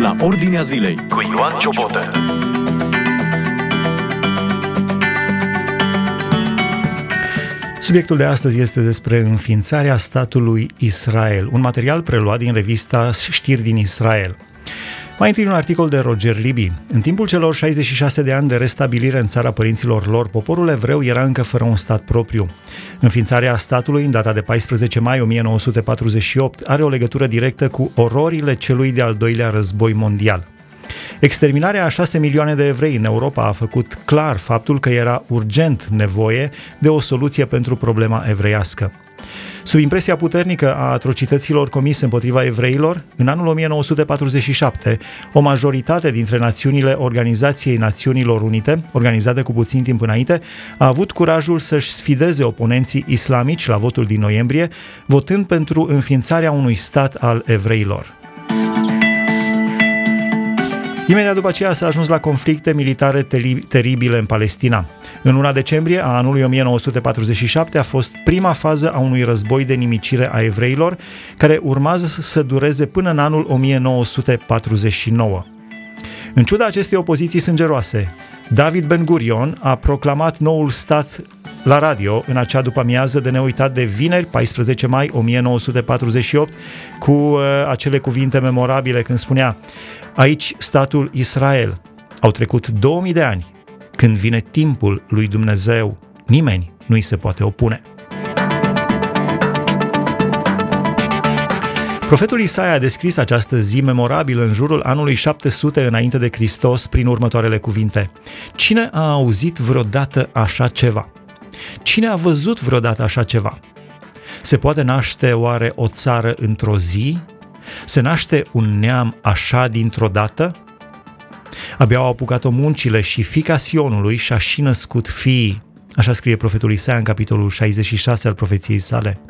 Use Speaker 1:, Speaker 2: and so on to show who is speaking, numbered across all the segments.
Speaker 1: la Ordinea Zilei cu Ioan Ciobotă.
Speaker 2: Subiectul de astăzi este despre înființarea statului Israel, un material preluat din revista Știri din Israel. Mai întâi un articol de Roger Libby. În timpul celor 66 de ani de restabilire în țara părinților lor, poporul evreu era încă fără un stat propriu. Înființarea statului, în data de 14 mai 1948, are o legătură directă cu ororile celui de-al doilea război mondial. Exterminarea a 6 milioane de evrei în Europa a făcut clar faptul că era urgent nevoie de o soluție pentru problema evreiască. Sub impresia puternică a atrocităților comise împotriva evreilor, în anul 1947, o majoritate dintre națiunile Organizației Națiunilor Unite, organizate cu puțin timp înainte, a avut curajul să-și sfideze oponenții islamici la votul din noiembrie, votând pentru înființarea unui stat al evreilor. Imediat după aceea s-a ajuns la conflicte militare teribile în Palestina. În luna decembrie a anului 1947 a fost prima fază a unui război de nimicire a evreilor, care urmează să dureze până în anul 1949. În ciuda acestei opoziții sângeroase, David Ben Gurion a proclamat noul stat la radio în acea după-amiază de neuitat de vineri, 14 mai 1948, cu uh, acele cuvinte memorabile când spunea Aici statul Israel. Au trecut 2000 de ani. Când vine timpul lui Dumnezeu, nimeni nu-i se poate opune. Profetul Isaia a descris această zi memorabilă în jurul anului 700 înainte de Hristos prin următoarele cuvinte. Cine a auzit vreodată așa ceva? Cine a văzut vreodată așa ceva? Se poate naște oare o țară într-o zi? Se naște un neam așa dintr-o dată? Abia au apucat-o muncile și fica Sionului și-a și născut fiii. Așa scrie profetul Isaia în capitolul 66 al profeției sale.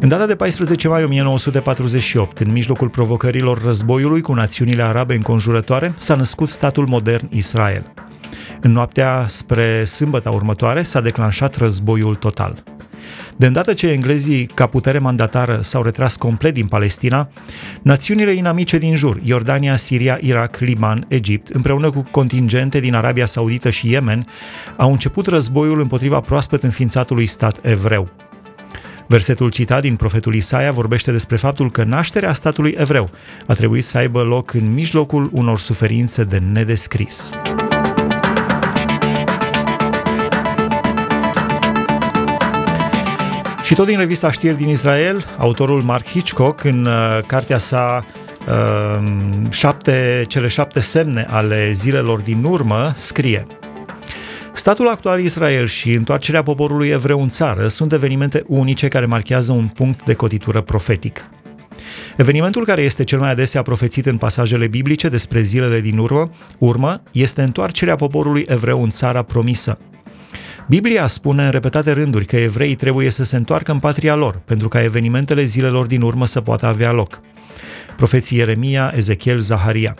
Speaker 2: În data de 14 mai 1948, în mijlocul provocărilor războiului cu națiunile arabe înconjurătoare, s-a născut statul modern Israel. În noaptea spre sâmbăta următoare s-a declanșat războiul total. De îndată ce englezii, ca putere mandatară, s-au retras complet din Palestina, națiunile inamice din jur, Iordania, Siria, Irak, Liban, Egipt, împreună cu contingente din Arabia Saudită și Yemen, au început războiul împotriva proaspăt înființatului stat evreu. Versetul citat din profetul Isaia vorbește despre faptul că nașterea statului evreu a trebuit să aibă loc în mijlocul unor suferințe de nedescris. Și tot din revista Știri din Israel, autorul Mark Hitchcock, în uh, cartea sa uh, șapte, cele șapte semne ale zilelor din urmă, scrie Statul actual Israel și întoarcerea poporului evreu în țară sunt evenimente unice care marchează un punct de cotitură profetic. Evenimentul care este cel mai adesea profețit în pasajele biblice despre zilele din urmă, urmă este întoarcerea poporului evreu în țara promisă – Biblia spune în repetate rânduri că evreii trebuie să se întoarcă în patria lor, pentru ca evenimentele zilelor din urmă să poată avea loc. Profeții Ieremia, Ezechiel, Zaharia.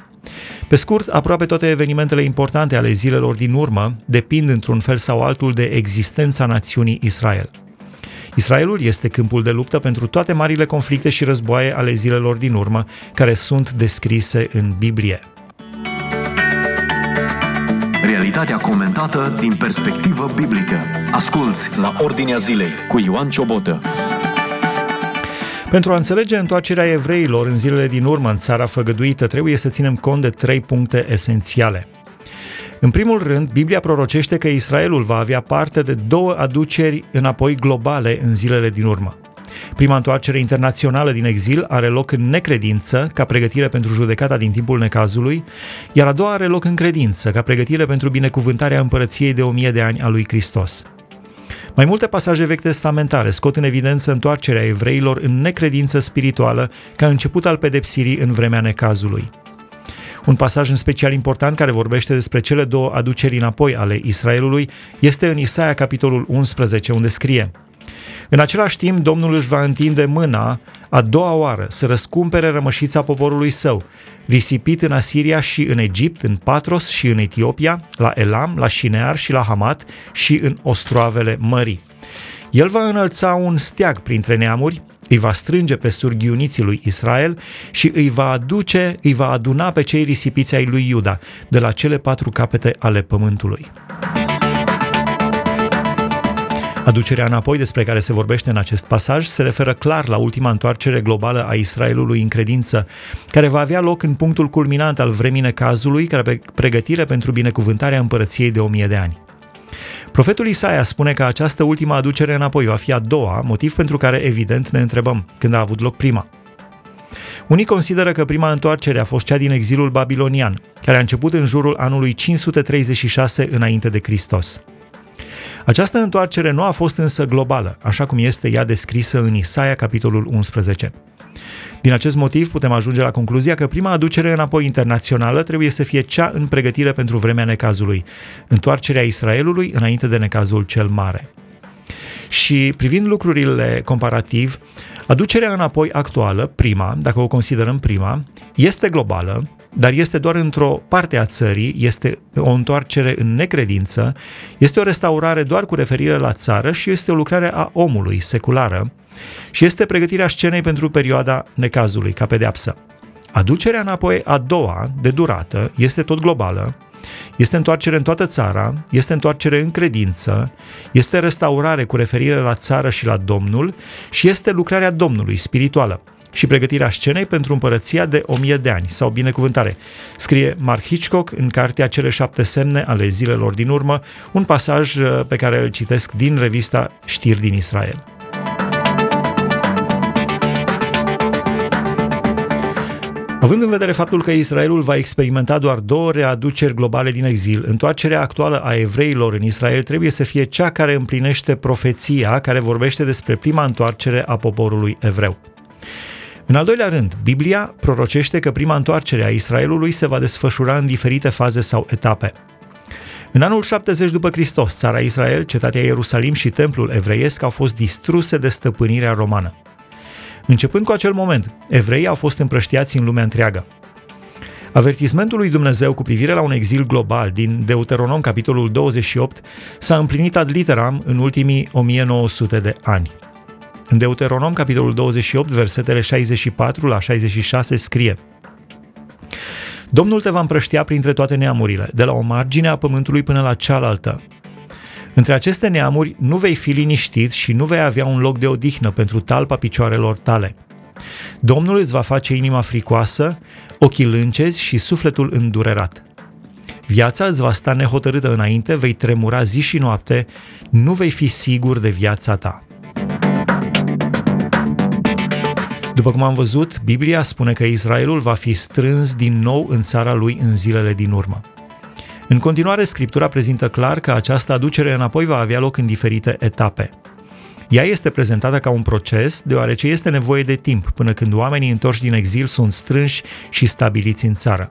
Speaker 2: Pe scurt, aproape toate evenimentele importante ale zilelor din urmă depind într-un fel sau altul de existența națiunii Israel. Israelul este câmpul de luptă pentru toate marile conflicte și războaie ale zilelor din urmă, care sunt descrise în Biblie.
Speaker 1: Realitatea comentată din perspectivă biblică. Asculți la Ordinea Zilei cu Ioan Ciobotă.
Speaker 2: Pentru a înțelege întoarcerea evreilor în zilele din urmă în țara făgăduită, trebuie să ținem cont de trei puncte esențiale. În primul rând, Biblia prorocește că Israelul va avea parte de două aduceri înapoi globale în zilele din urmă. Prima întoarcere internațională din exil are loc în necredință, ca pregătire pentru judecata din timpul necazului, iar a doua are loc în credință, ca pregătire pentru binecuvântarea împărăției de o mie de ani a lui Hristos. Mai multe pasaje vechi testamentare scot în evidență întoarcerea evreilor în necredință spirituală ca început al pedepsirii în vremea necazului. Un pasaj în special important care vorbește despre cele două aduceri înapoi ale Israelului este în Isaia capitolul 11, unde scrie – în același timp, Domnul își va întinde mâna a doua oară să răscumpere rămășița poporului său, risipit în Asiria și în Egipt, în Patros și în Etiopia, la Elam, la Șinear și la Hamat și în ostroavele mării. El va înălța un steag printre neamuri, îi va strânge pe surghiuniții lui Israel și îi va aduce, îi va aduna pe cei risipiți ai lui Iuda de la cele patru capete ale pământului. Aducerea înapoi despre care se vorbește în acest pasaj se referă clar la ultima întoarcere globală a Israelului în credință, care va avea loc în punctul culminant al vremii necazului, care pregătire pentru binecuvântarea împărăției de o mie de ani. Profetul Isaia spune că această ultimă aducere înapoi va fi a doua, motiv pentru care evident ne întrebăm când a avut loc prima. Unii consideră că prima întoarcere a fost cea din exilul babilonian, care a început în jurul anului 536 înainte de Hristos. Această întoarcere nu a fost însă globală, așa cum este ea descrisă în Isaia, capitolul 11. Din acest motiv putem ajunge la concluzia că prima aducere înapoi internațională trebuie să fie cea în pregătire pentru vremea necazului, întoarcerea Israelului înainte de necazul cel mare. Și privind lucrurile comparativ, aducerea înapoi actuală, prima, dacă o considerăm prima, este globală, dar este doar într-o parte a țării, este o întoarcere în necredință, este o restaurare doar cu referire la țară și este o lucrare a omului, seculară, și este pregătirea scenei pentru perioada necazului, ca pedeapsă. Aducerea înapoi a doua, de durată, este tot globală, este întoarcere în toată țara, este întoarcere în credință, este restaurare cu referire la țară și la Domnul și este lucrarea Domnului, spirituală și pregătirea scenei pentru împărăția de o mie de ani sau binecuvântare. Scrie Mark Hitchcock în cartea Cele șapte semne ale zilelor din urmă, un pasaj uh, pe care îl citesc din revista Știri din Israel. Având în vedere faptul că Israelul va experimenta doar două readuceri globale din exil, întoarcerea actuală a evreilor în Israel trebuie să fie cea care împlinește profeția care vorbește despre prima întoarcere a poporului evreu. În al doilea rând, Biblia prorocește că prima întoarcere a Israelului se va desfășura în diferite faze sau etape. În anul 70 după Hristos, țara Israel, cetatea Ierusalim și templul evreiesc au fost distruse de stăpânirea romană. Începând cu acel moment, evreii au fost împrăștiați în lumea întreagă. Avertismentul lui Dumnezeu cu privire la un exil global din Deuteronom capitolul 28 s-a împlinit ad literam în ultimii 1900 de ani. În Deuteronom, capitolul 28, versetele 64 la 66 scrie Domnul te va împrăștia printre toate neamurile, de la o margine a pământului până la cealaltă. Între aceste neamuri nu vei fi liniștit și nu vei avea un loc de odihnă pentru talpa picioarelor tale. Domnul îți va face inima fricoasă, ochii lâncezi și sufletul îndurerat. Viața îți va sta nehotărâtă înainte, vei tremura zi și noapte, nu vei fi sigur de viața ta. După cum am văzut, Biblia spune că Israelul va fi strâns din nou în țara lui în zilele din urmă. În continuare, Scriptura prezintă clar că această aducere înapoi va avea loc în diferite etape. Ea este prezentată ca un proces, deoarece este nevoie de timp până când oamenii întorși din exil sunt strânși și stabiliți în țară.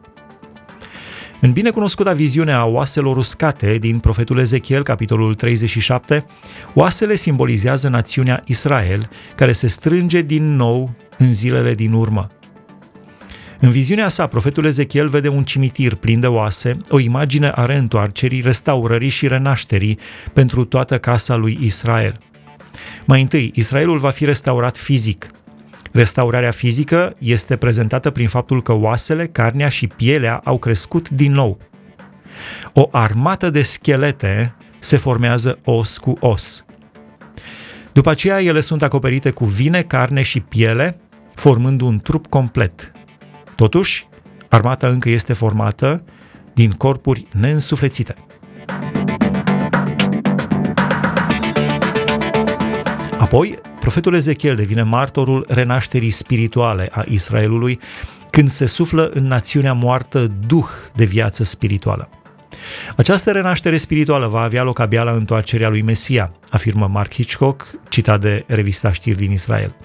Speaker 2: În binecunoscuta viziune a oaselor uscate din profetul Ezechiel, capitolul 37, oasele simbolizează națiunea Israel, care se strânge din nou în zilele din urmă. În viziunea sa, profetul Ezechiel vede un cimitir plin de oase, o imagine a reîntoarcerii, restaurării și renașterii pentru toată casa lui Israel. Mai întâi, Israelul va fi restaurat fizic. Restaurarea fizică este prezentată prin faptul că oasele, carnea și pielea au crescut din nou. O armată de schelete se formează os cu os. După aceea, ele sunt acoperite cu vine, carne și piele, formând un trup complet. Totuși, armata încă este formată din corpuri neînsuflețite. Apoi, profetul Ezechiel devine martorul renașterii spirituale a Israelului când se suflă în națiunea moartă duh de viață spirituală. Această renaștere spirituală va avea loc abia la întoarcerea lui Mesia, afirmă Mark Hitchcock, citat de revista Știri din Israel.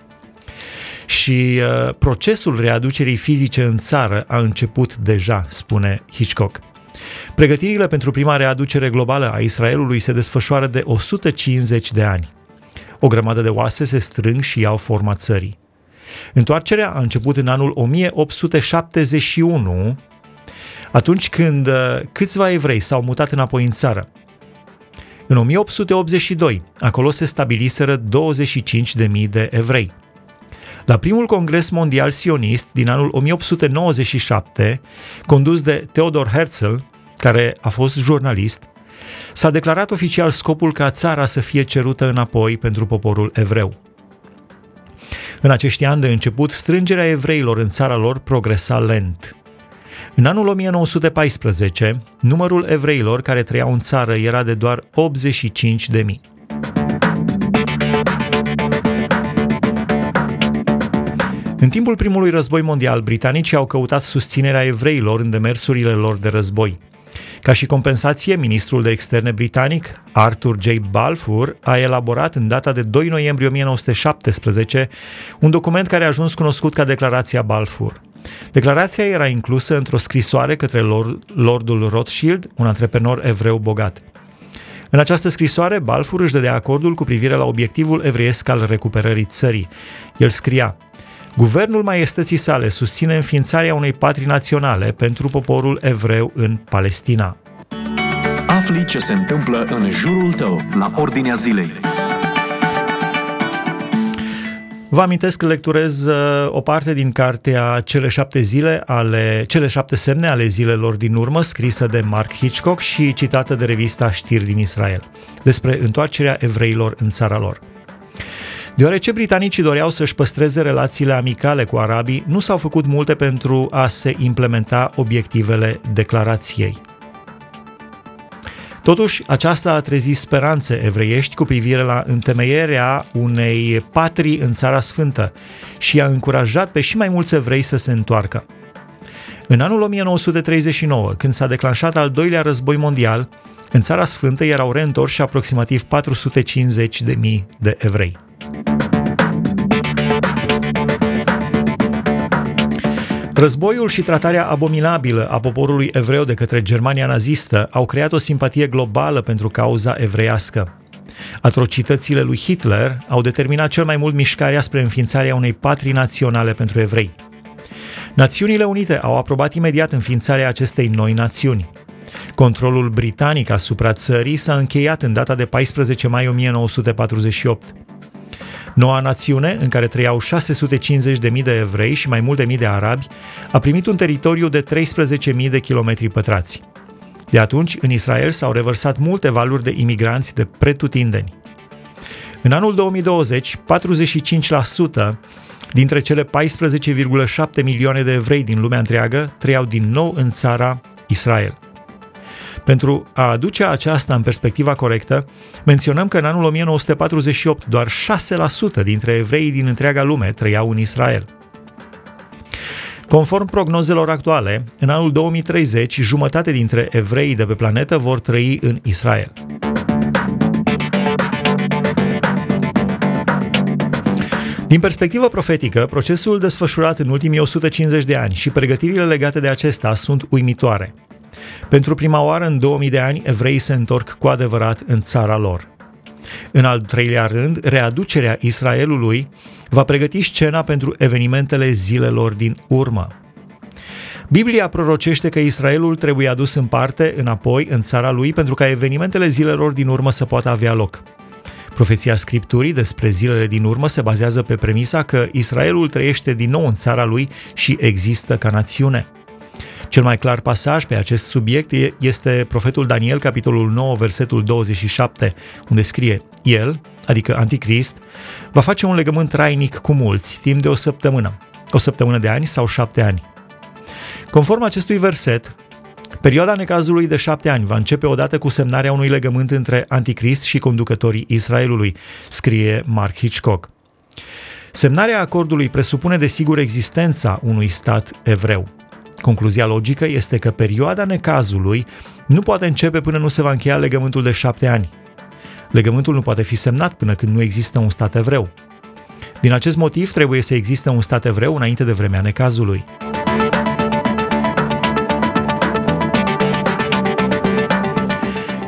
Speaker 2: Și uh, procesul readucerii fizice în țară a început deja, spune Hitchcock. Pregătirile pentru prima readucere globală a Israelului se desfășoară de 150 de ani. O grămadă de oase se strâng și iau forma țării. Întoarcerea a început în anul 1871, atunci când uh, câțiva evrei s-au mutat înapoi în țară. În 1882, acolo se stabiliseră 25.000 de evrei. La primul congres mondial sionist din anul 1897, condus de Theodor Herzl, care a fost jurnalist, s-a declarat oficial scopul ca țara să fie cerută înapoi pentru poporul evreu. În acești ani de început, strângerea evreilor în țara lor progresa lent. În anul 1914, numărul evreilor care trăiau în țară era de doar 85 de mii. În timpul primului război mondial, britanicii au căutat susținerea evreilor în demersurile lor de război. Ca și compensație, ministrul de externe britanic, Arthur J. Balfour, a elaborat în data de 2 noiembrie 1917 un document care a ajuns cunoscut ca Declarația Balfour. Declarația era inclusă într-o scrisoare către Lord, Lordul Rothschild, un antreprenor evreu bogat. În această scrisoare, Balfour își dădea acordul cu privire la obiectivul evreiesc al recuperării țării. El scria, Guvernul Maiestății sale susține înființarea unei patrii naționale pentru poporul evreu în Palestina.
Speaker 1: Afli ce se întâmplă în jurul tău, la Ordinea Zilei.
Speaker 2: Vă amintesc că lecturez uh, o parte din cartea Cele șapte zile ale, Cele șapte semne ale zilelor din urmă, scrisă de Mark Hitchcock și citată de revista Știri din Israel, despre întoarcerea evreilor în țara lor. Deoarece britanicii doreau să-și păstreze relațiile amicale cu arabii, nu s-au făcut multe pentru a se implementa obiectivele declarației. Totuși, aceasta a trezit speranțe evreiești cu privire la întemeierea unei patrii în Țara Sfântă și a încurajat pe și mai mulți evrei să se întoarcă. În anul 1939, când s-a declanșat al doilea război mondial, în Țara Sfântă erau reîntorși aproximativ 450.000 de evrei. Războiul și tratarea abominabilă a poporului evreu de către Germania nazistă au creat o simpatie globală pentru cauza evreiască. Atrocitățile lui Hitler au determinat cel mai mult mișcarea spre înființarea unei patrii naționale pentru evrei. Națiunile Unite au aprobat imediat înființarea acestei noi națiuni. Controlul britanic asupra țării s-a încheiat în data de 14 mai 1948. Noua națiune, în care trăiau 650.000 de evrei și mai multe mii de arabi, a primit un teritoriu de 13.000 de kilometri pătrați. De atunci, în Israel s-au revărsat multe valuri de imigranți de pretutindeni. În anul 2020, 45% dintre cele 14,7 milioane de evrei din lumea întreagă trăiau din nou în țara Israel. Pentru a aduce aceasta în perspectiva corectă, menționăm că în anul 1948 doar 6% dintre evreii din întreaga lume trăiau în Israel. Conform prognozelor actuale, în anul 2030, jumătate dintre evreii de pe planetă vor trăi în Israel. Din perspectivă profetică, procesul desfășurat în ultimii 150 de ani și pregătirile legate de acesta sunt uimitoare. Pentru prima oară în 2000 de ani, evreii se întorc cu adevărat în țara lor. În al treilea rând, readucerea Israelului va pregăti scena pentru evenimentele zilelor din urmă. Biblia prorocește că Israelul trebuie adus în parte înapoi în țara lui pentru ca evenimentele zilelor din urmă să poată avea loc. Profeția Scripturii despre zilele din urmă se bazează pe premisa că Israelul trăiește din nou în țara lui și există ca națiune. Cel mai clar pasaj pe acest subiect este profetul Daniel, capitolul 9, versetul 27, unde scrie El, adică Anticrist, va face un legământ trainic cu mulți, timp de o săptămână, o săptămână de ani sau șapte ani. Conform acestui verset, perioada necazului de șapte ani va începe odată cu semnarea unui legământ între Anticrist și conducătorii Israelului, scrie Mark Hitchcock. Semnarea acordului presupune desigur existența unui stat evreu. Concluzia logică este că perioada necazului nu poate începe până nu se va încheia legământul de șapte ani. Legământul nu poate fi semnat până când nu există un stat evreu. Din acest motiv trebuie să existe un stat evreu înainte de vremea necazului.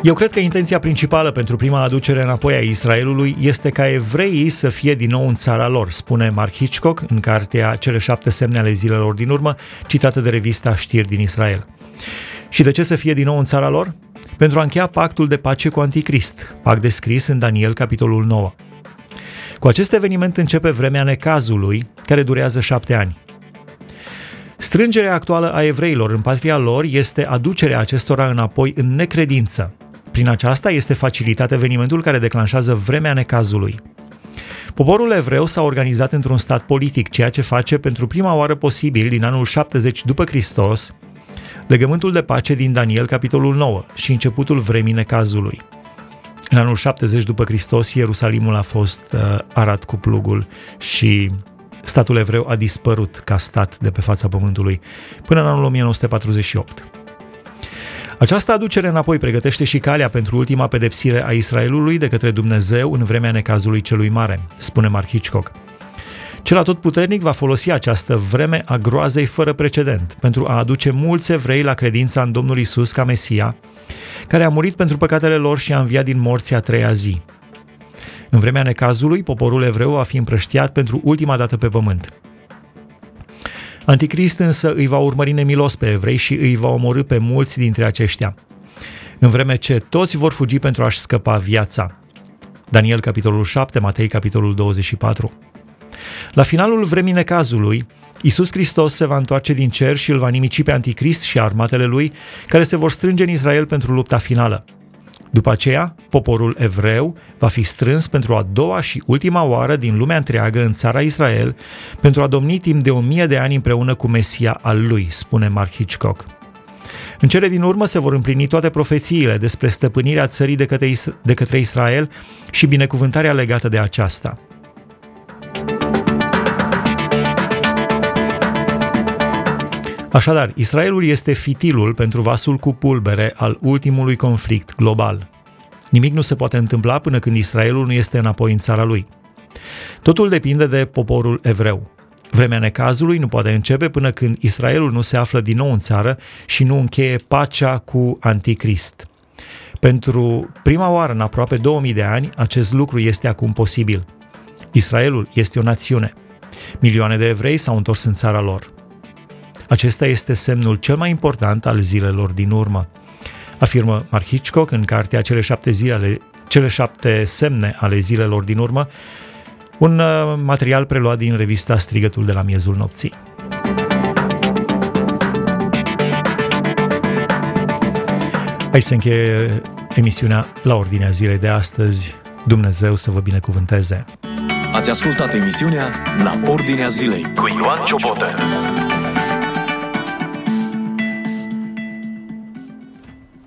Speaker 2: Eu cred că intenția principală pentru prima aducere înapoi a Israelului este ca evreii să fie din nou în țara lor, spune Mark Hitchcock în cartea Cele șapte semne ale zilelor din urmă, citată de revista Știri din Israel. Și de ce să fie din nou în țara lor? pentru a încheia pactul de pace cu Anticrist, pact descris în Daniel capitolul 9. Cu acest eveniment începe vremea necazului, care durează șapte ani. Strângerea actuală a evreilor în patria lor este aducerea acestora înapoi în necredință. Prin aceasta este facilitat evenimentul care declanșează vremea necazului. Poporul evreu s-a organizat într-un stat politic, ceea ce face pentru prima oară posibil din anul 70 după Hristos legământul de pace din Daniel, capitolul 9, și începutul vremii necazului. În anul 70 după Hristos, Ierusalimul a fost uh, arat cu plugul și statul evreu a dispărut ca stat de pe fața pământului până în anul 1948. Această aducere înapoi pregătește și calea pentru ultima pedepsire a Israelului de către Dumnezeu în vremea necazului celui mare, spune Mark Hitchcock. Cel atotputernic va folosi această vreme a groazei fără precedent pentru a aduce mulți evrei la credința în Domnul Isus ca Mesia, care a murit pentru păcatele lor și a înviat din morți a treia zi. În vremea necazului, poporul evreu va fi împrăștiat pentru ultima dată pe pământ. Anticrist însă îi va urmări nemilos pe evrei și îi va omorâ pe mulți dintre aceștia, în vreme ce toți vor fugi pentru a-și scăpa viața. Daniel capitolul 7, Matei capitolul 24. La finalul vremii necazului, Isus Hristos se va întoarce din cer și îl va nimici pe Anticrist și armatele lui, care se vor strânge în Israel pentru lupta finală. După aceea, poporul evreu va fi strâns pentru a doua și ultima oară din lumea întreagă în țara Israel pentru a domni timp de o mie de ani împreună cu Mesia al lui, spune Mark Hitchcock. În cele din urmă se vor împlini toate profețiile despre stăpânirea țării de către, de către Israel și binecuvântarea legată de aceasta. Așadar, Israelul este fitilul pentru vasul cu pulbere al ultimului conflict global. Nimic nu se poate întâmpla până când Israelul nu este înapoi în țara lui. Totul depinde de poporul evreu. Vremea necazului nu poate începe până când Israelul nu se află din nou în țară și nu încheie pacea cu Anticrist. Pentru prima oară în aproape 2000 de ani, acest lucru este acum posibil. Israelul este o națiune. Milioane de evrei s-au întors în țara lor. Acesta este semnul cel mai important al zilelor din urmă, afirmă Mark Hitchcock în cartea Cele șapte, zile cele șapte semne ale zilelor din urmă, un uh, material preluat din revista Strigătul de la miezul nopții. Aici se încheie emisiunea la ordinea zilei de astăzi. Dumnezeu să vă binecuvânteze!
Speaker 1: Ați ascultat emisiunea La Ordinea Zilei cu Ioan Ciobotă.